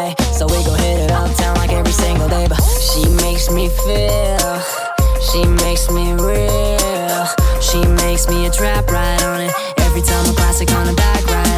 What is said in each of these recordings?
runaway. So we gon' hit it uptown like every single day. But she makes me feel, she makes me real. She makes me a trap right on it. Every time a classic on the back right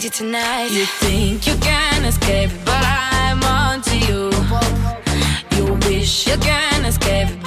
crazy tonight. You think you can escape, but I'm onto you. You wish you can escape,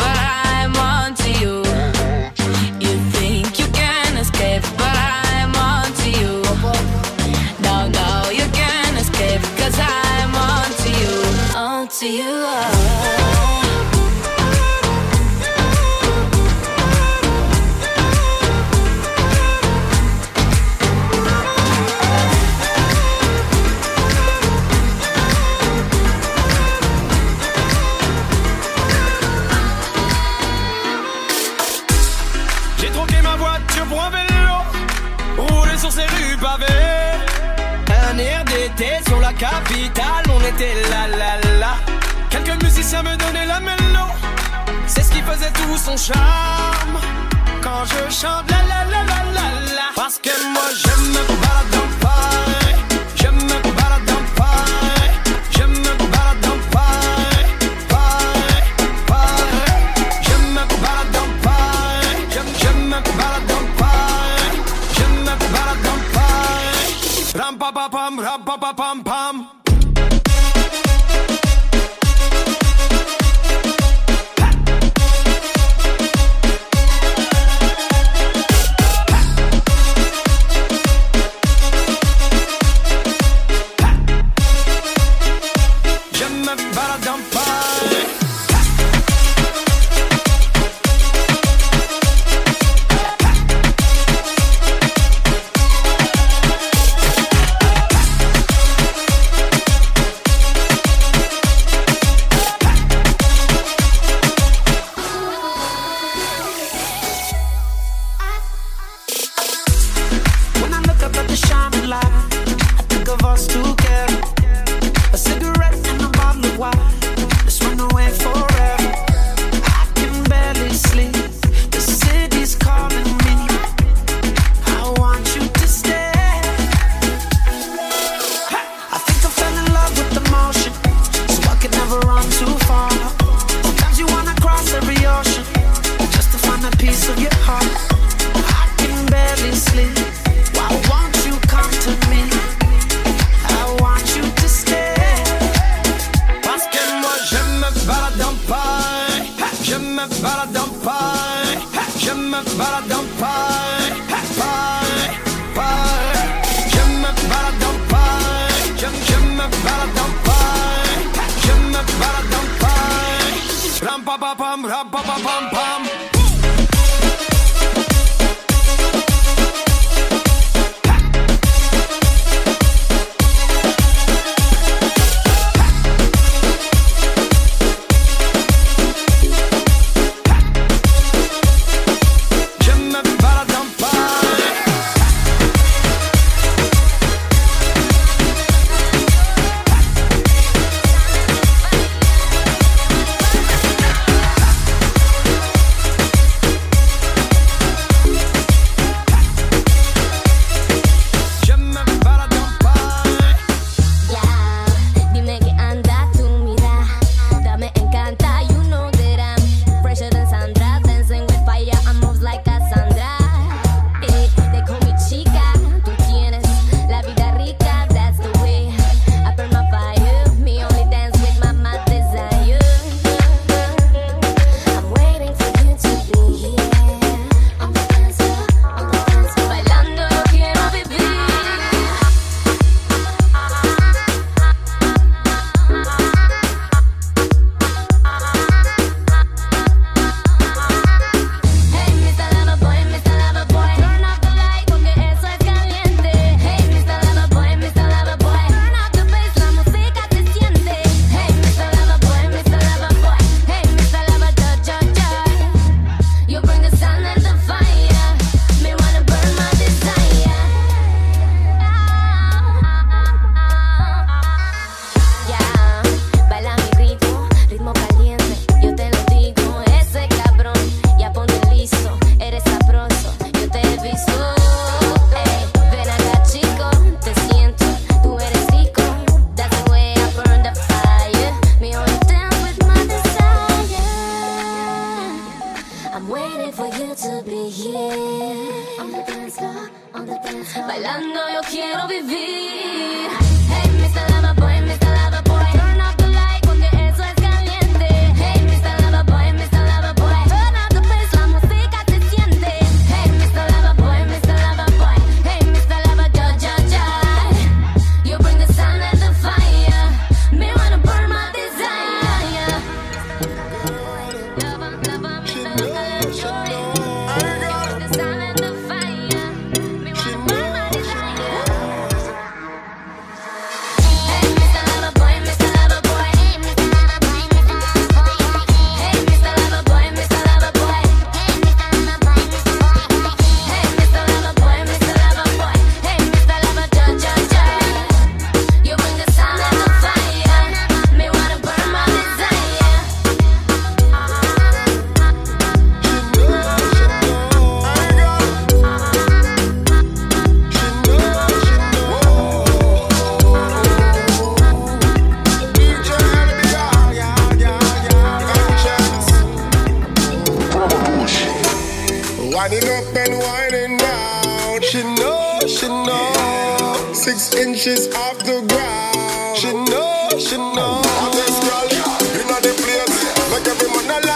capitale, on était là là là. Quelques musiciens me donnaient la mélo, c'est ce qui faisait tout son charme. Quand je chante la la la la la la, parce que moi je me balade en Paris, up and winding down. She know, she know. Six inches off the ground. She know, she know. I'm this girl, you know the place. Every man alive.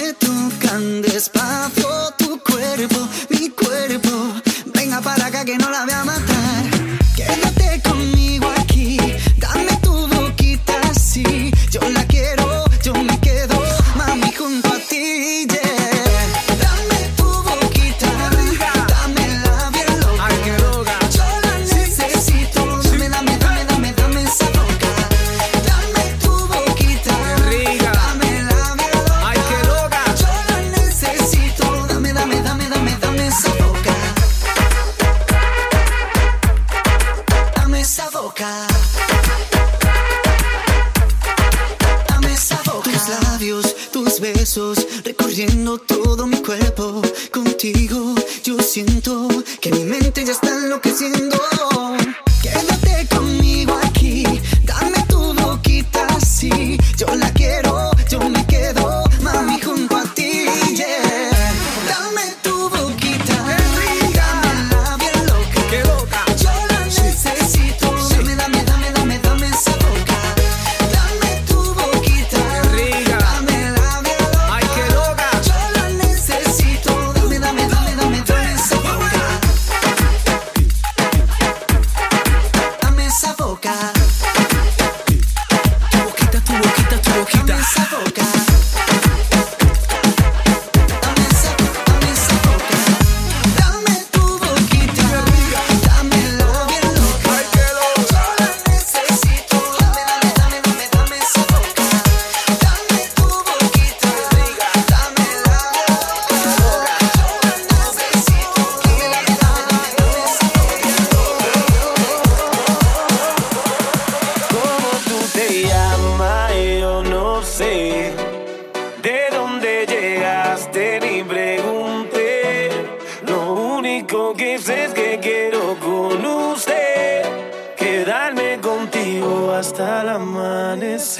que tocan despacio tu cuerpo.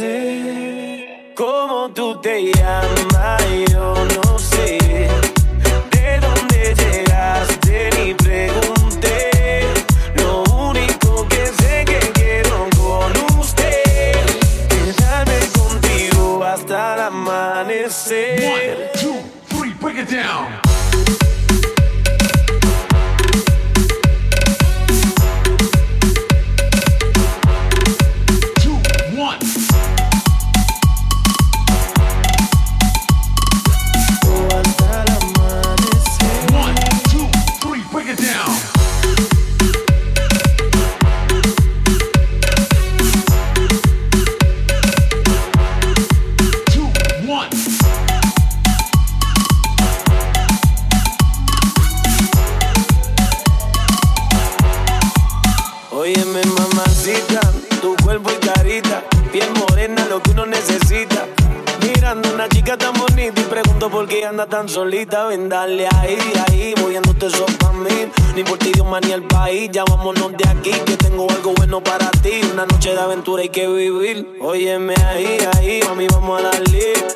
sé cómo tú te llamas. anda tan solita, ven dale ahí, ahí, moviéndote eso pa' mí. Ni por ti, Dios, ni el país, ya vámonos de aquí, que tengo algo bueno para ti. Una noche de aventura hay que vivir. Óyeme ahí, ahí, mami, vamos a la liga.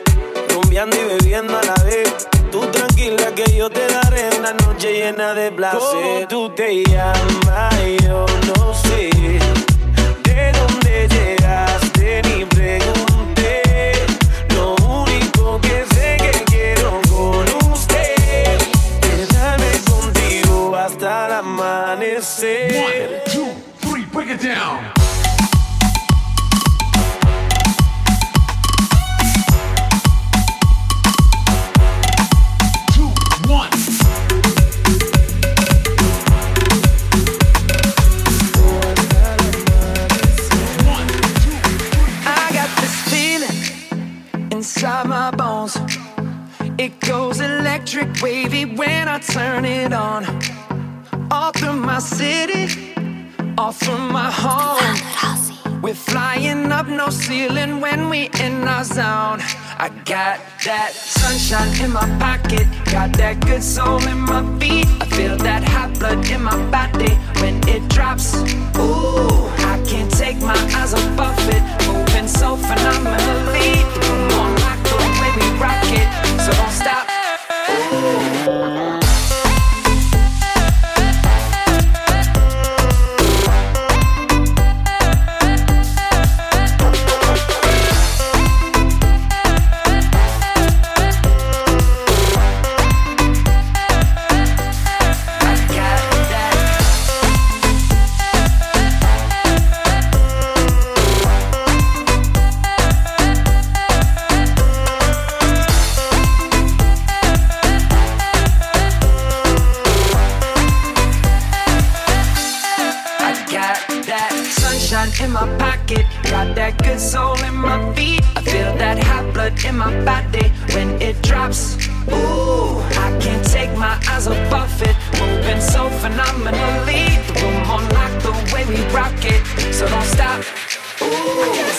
Rumbeando y bebiendo a la vez. Tú tranquila que yo te daré una noche llena de placer. ¿Cómo tú te llamas? Yo no sé. times. Ooh, I can't take my eyes off it. Moving so phenomenally. The room on lock, the way we rock it. So don't stop. Ooh.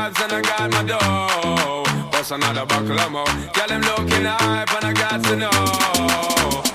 Vibes and I got my dough. bust another buckle of more. Girl, them looking hype and I got to know.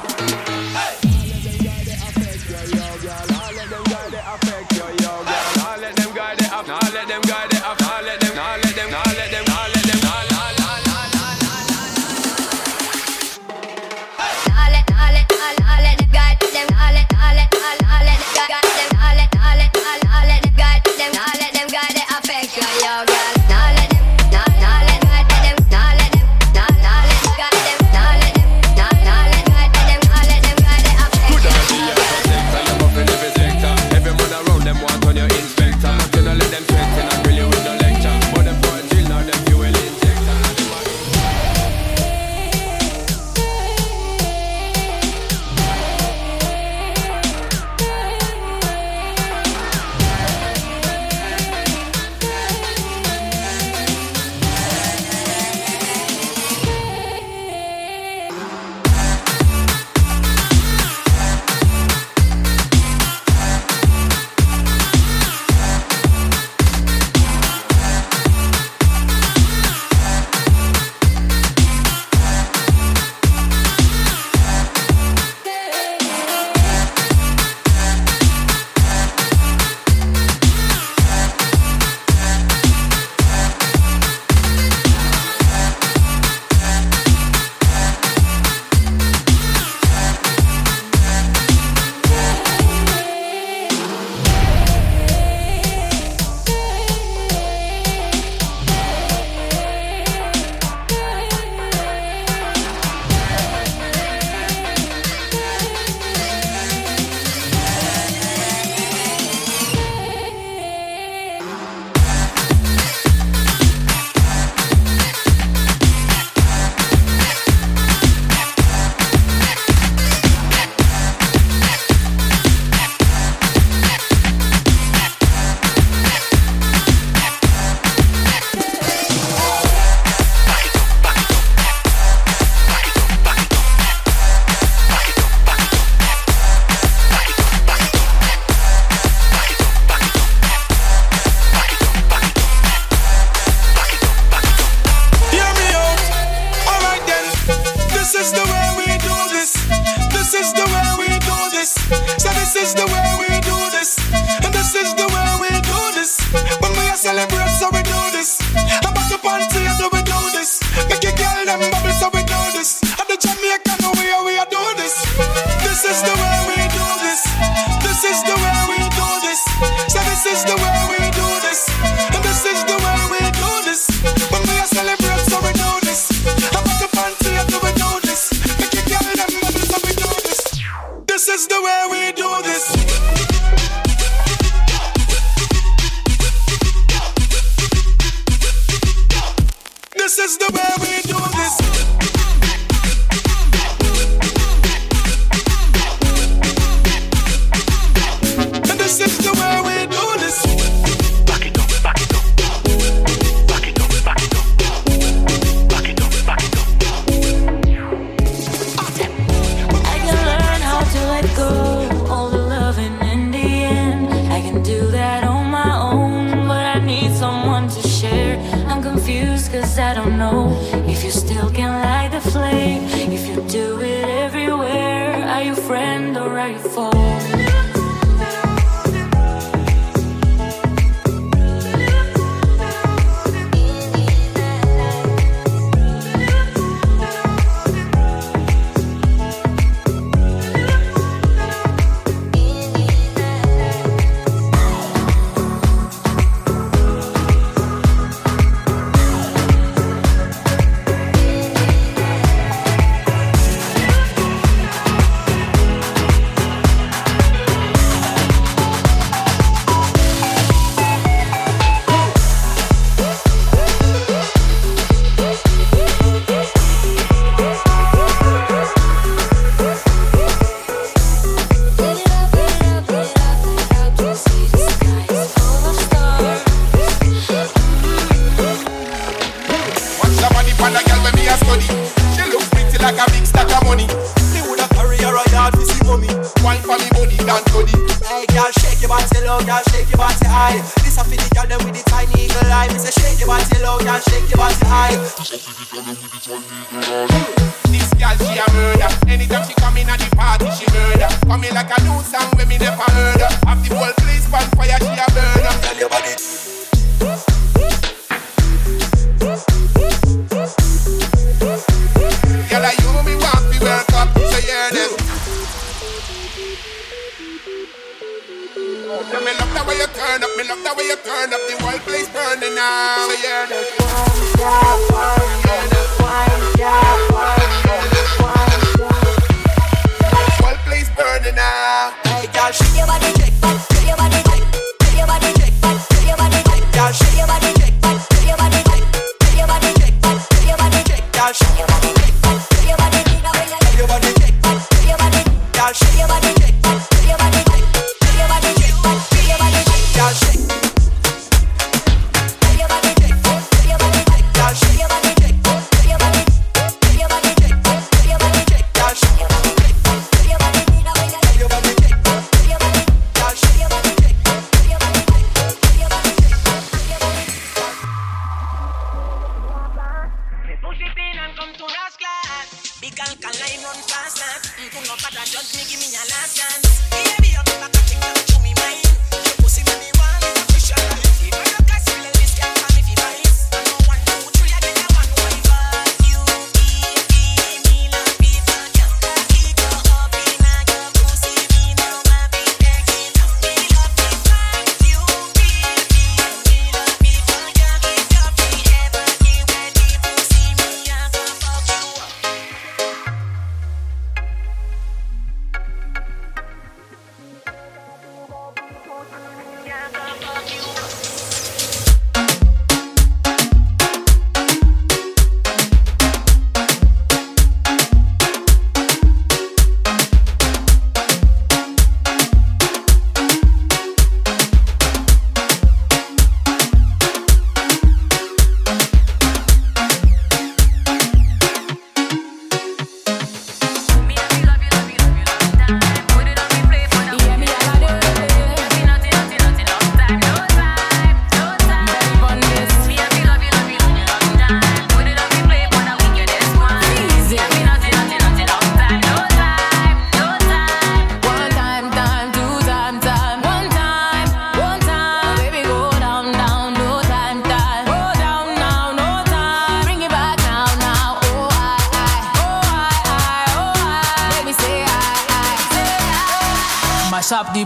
Are you friend or are you foe? Burning now, so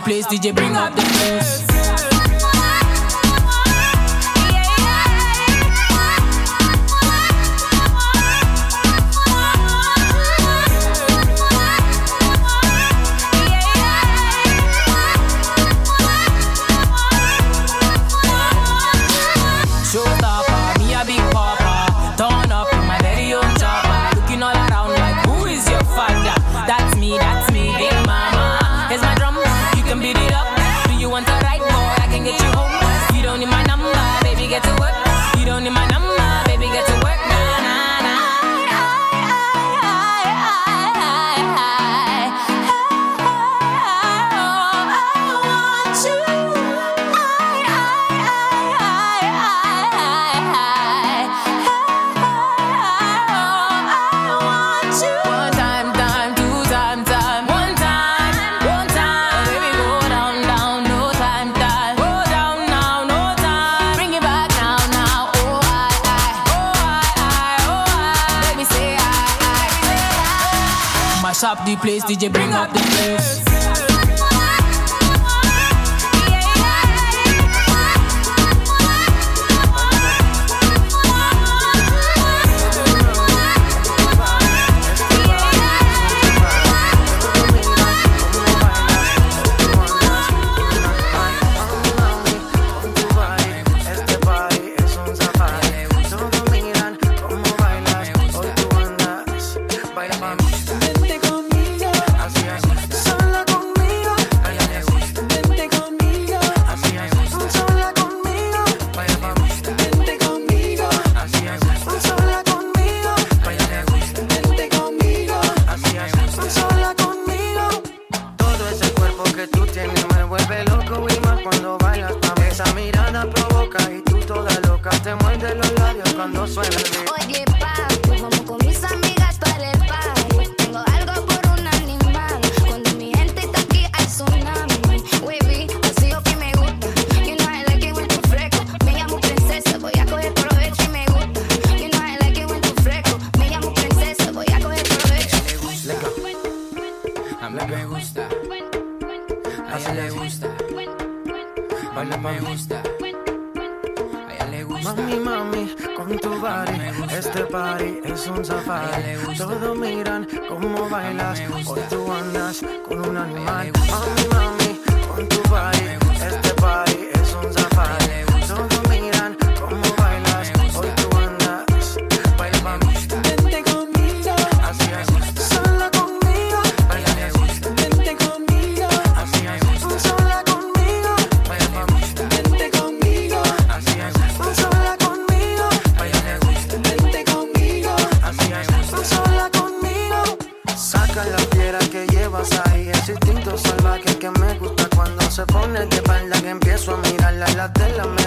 place, DJ bring DJ bring la tela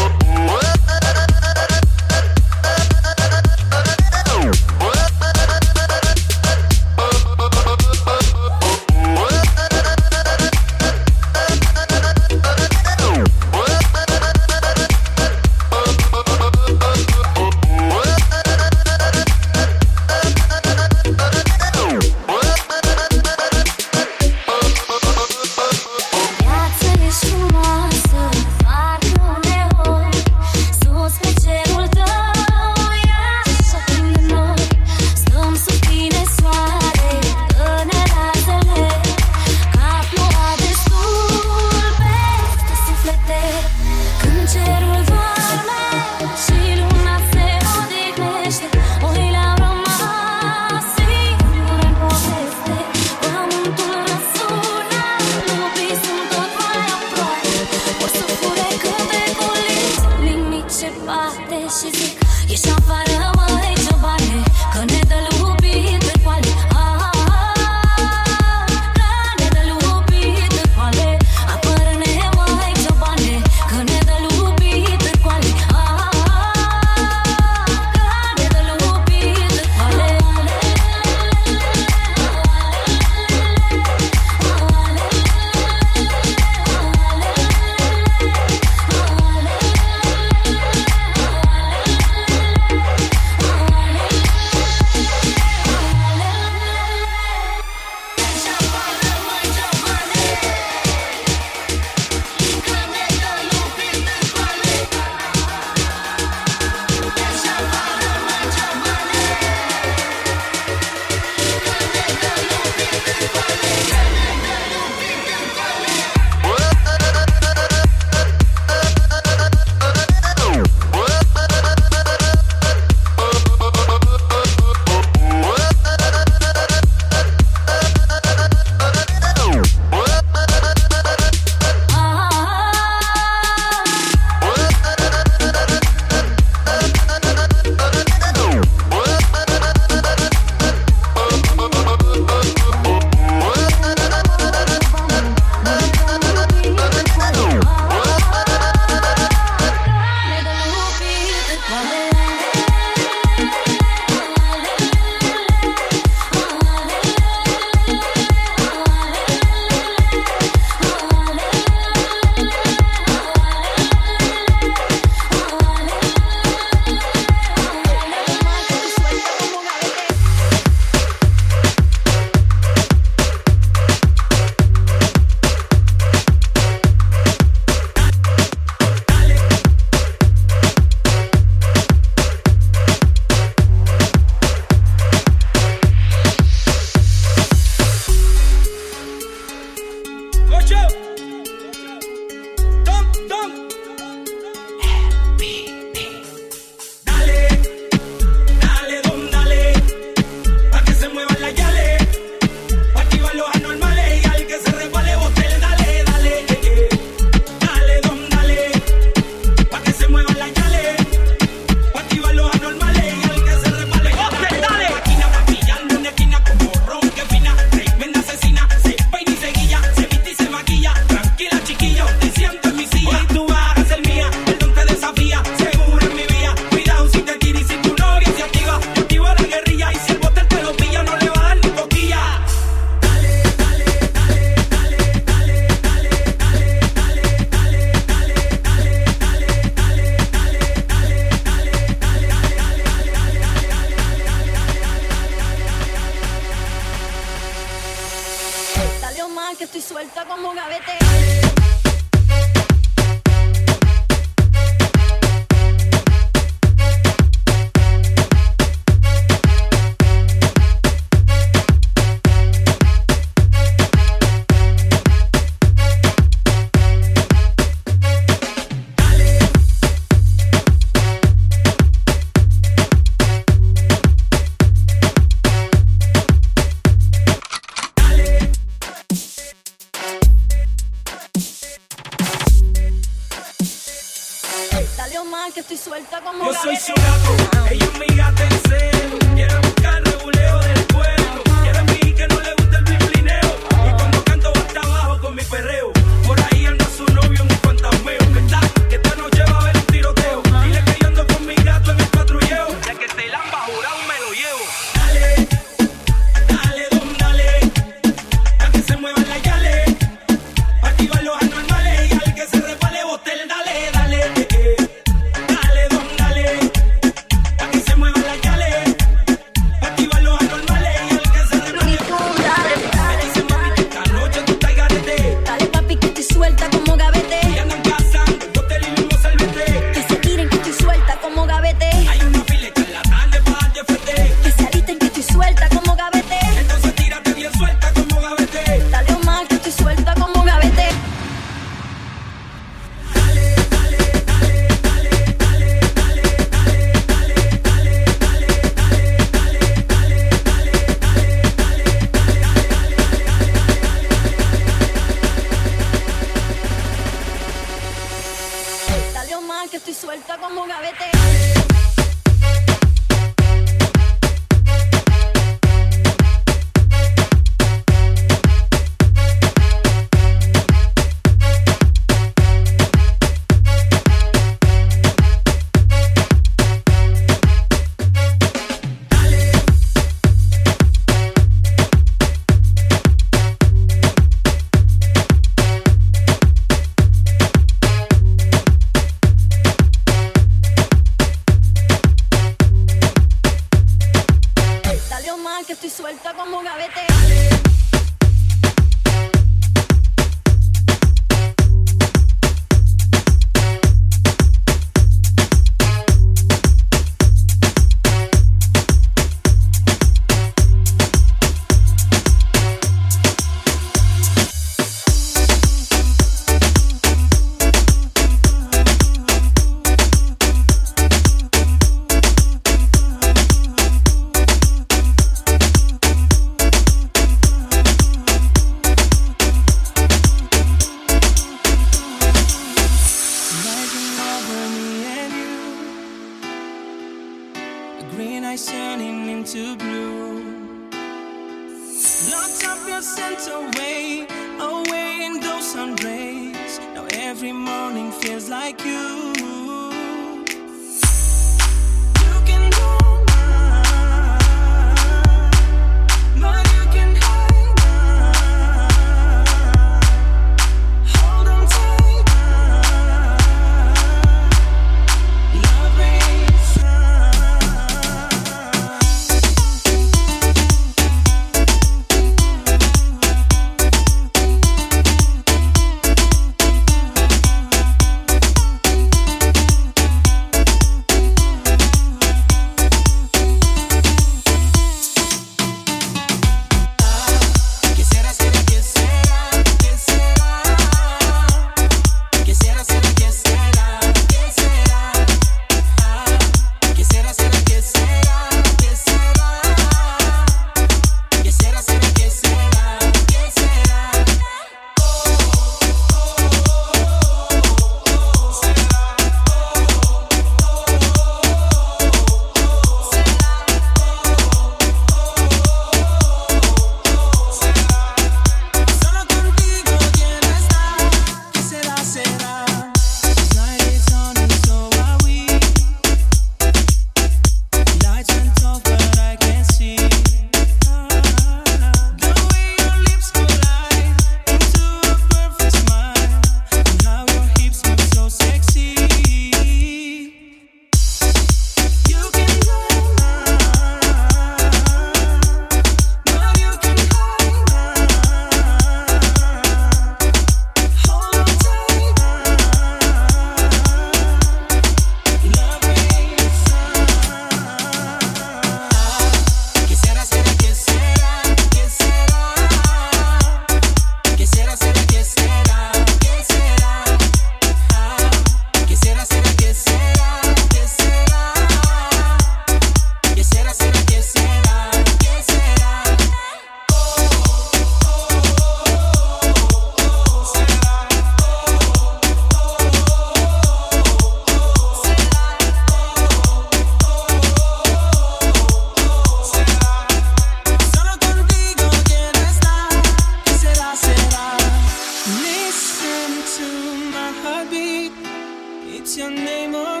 It's your name on